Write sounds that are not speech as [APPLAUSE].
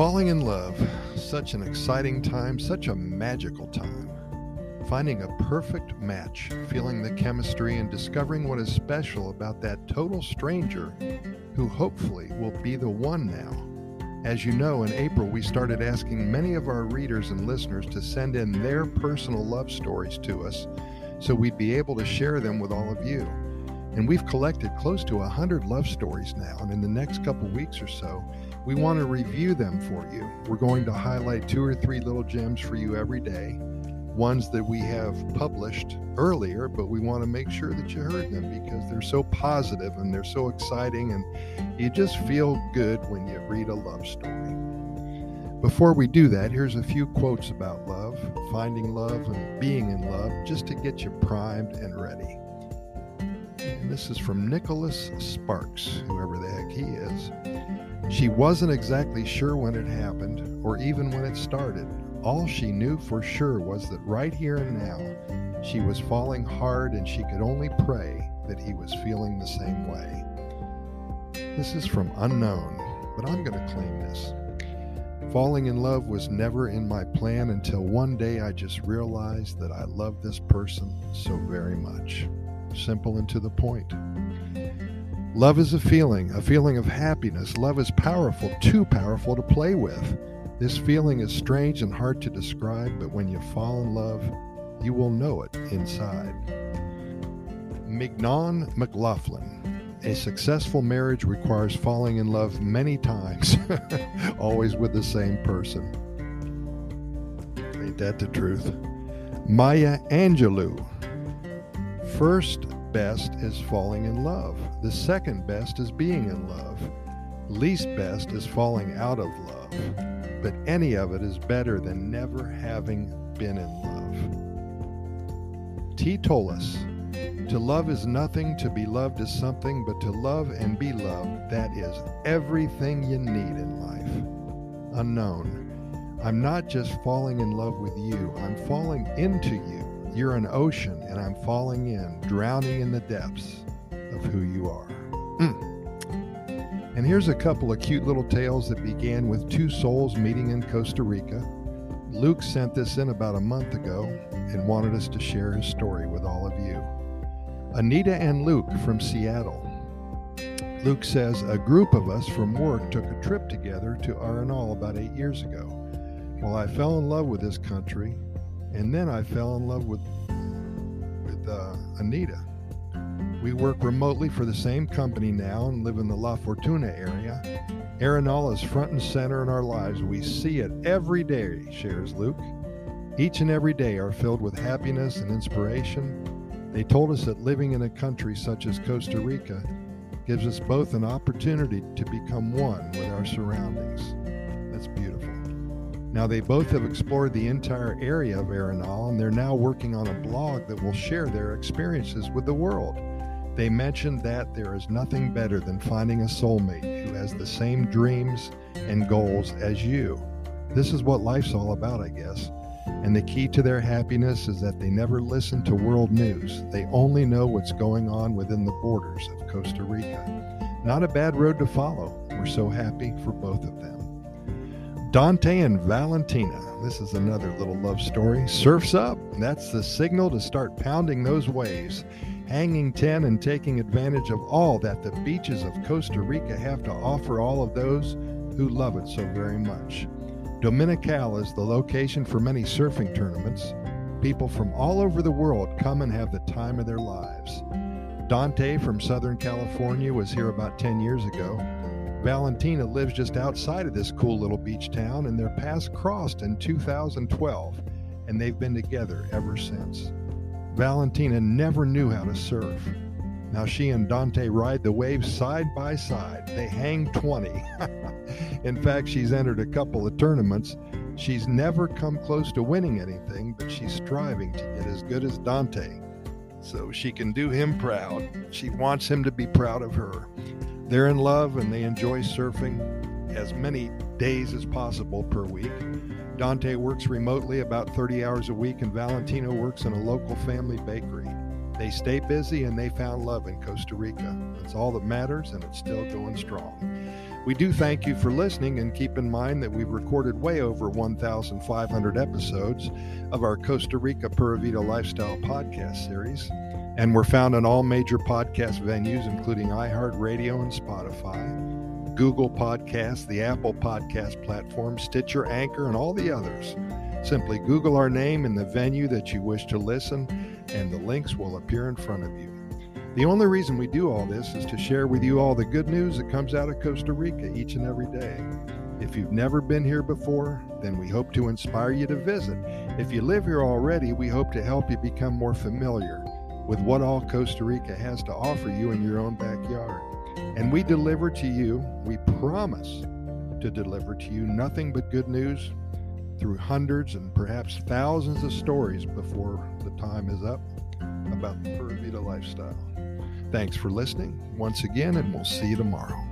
Falling in love, such an exciting time, such a magical time. Finding a perfect match, feeling the chemistry, and discovering what is special about that total stranger who hopefully will be the one now. As you know, in April, we started asking many of our readers and listeners to send in their personal love stories to us so we'd be able to share them with all of you. And we've collected close to 100 love stories now, and in the next couple weeks or so, we want to review them for you. We're going to highlight two or three little gems for you every day, ones that we have published earlier, but we want to make sure that you heard them because they're so positive and they're so exciting, and you just feel good when you read a love story. Before we do that, here's a few quotes about love, finding love, and being in love, just to get you primed and ready. And this is from Nicholas Sparks, whoever the heck he is. She wasn't exactly sure when it happened, or even when it started. All she knew for sure was that right here and now, she was falling hard and she could only pray that he was feeling the same way. This is from Unknown, but I'm going to claim this. Falling in love was never in my plan until one day I just realized that I love this person so very much. Simple and to the point. Love is a feeling, a feeling of happiness. Love is powerful, too powerful to play with. This feeling is strange and hard to describe, but when you fall in love, you will know it inside. Mignon McLaughlin. A successful marriage requires falling in love many times, [LAUGHS] always with the same person. Ain't that the truth? Maya Angelou. First best is falling in love. The second best is being in love. Least best is falling out of love. But any of it is better than never having been in love. T. Tolis. To love is nothing, to be loved is something, but to love and be loved, that is everything you need in life. Unknown. I'm not just falling in love with you, I'm falling into you. You're an ocean, and I'm falling in, drowning in the depths of who you are. Mm. And here's a couple of cute little tales that began with two souls meeting in Costa Rica. Luke sent this in about a month ago and wanted us to share his story with all of you. Anita and Luke from Seattle. Luke says a group of us from work took a trip together to Arenal about eight years ago. Well, I fell in love with this country, and then I fell in love with with uh, Anita. We work remotely for the same company now and live in the La Fortuna area. Arenal is front and center in our lives. We see it every day, shares Luke. Each and every day are filled with happiness and inspiration. They told us that living in a country such as Costa Rica gives us both an opportunity to become one with our surroundings. That's beautiful. Now, they both have explored the entire area of Arenal and they're now working on a blog that will share their experiences with the world. They mentioned that there is nothing better than finding a soulmate who has the same dreams and goals as you. This is what life's all about, I guess. And the key to their happiness is that they never listen to world news. They only know what's going on within the borders of Costa Rica. Not a bad road to follow. We're so happy for both of them. Dante and Valentina. This is another little love story. Surf's up. That's the signal to start pounding those waves, hanging 10 and taking advantage of all that the beaches of Costa Rica have to offer all of those who love it so very much. Dominical is the location for many surfing tournaments. People from all over the world come and have the time of their lives. Dante from Southern California was here about 10 years ago. Valentina lives just outside of this cool little beach town, and their paths crossed in 2012, and they've been together ever since. Valentina never knew how to surf. Now she and Dante ride the waves side by side. They hang 20. [LAUGHS] In fact, she's entered a couple of tournaments. She's never come close to winning anything, but she's striving to get as good as Dante so she can do him proud. She wants him to be proud of her. They're in love and they enjoy surfing as many days as possible per week. Dante works remotely about 30 hours a week, and Valentino works in a local family bakery. They stay busy and they found love in Costa Rica. It's all that matters, and it's still going strong. We do thank you for listening and keep in mind that we've recorded way over 1,500 episodes of our Costa Rica Pura Vida Lifestyle podcast series. And we're found on all major podcast venues, including iHeartRadio and Spotify, Google Podcasts, the Apple Podcast platform, Stitcher, Anchor, and all the others. Simply Google our name and the venue that you wish to listen, and the links will appear in front of you. The only reason we do all this is to share with you all the good news that comes out of Costa Rica each and every day. If you've never been here before, then we hope to inspire you to visit. If you live here already, we hope to help you become more familiar with what all Costa Rica has to offer you in your own backyard. And we deliver to you, we promise to deliver to you nothing but good news through hundreds and perhaps thousands of stories before the time is up about the Pura Vida lifestyle. Thanks for listening once again, and we'll see you tomorrow.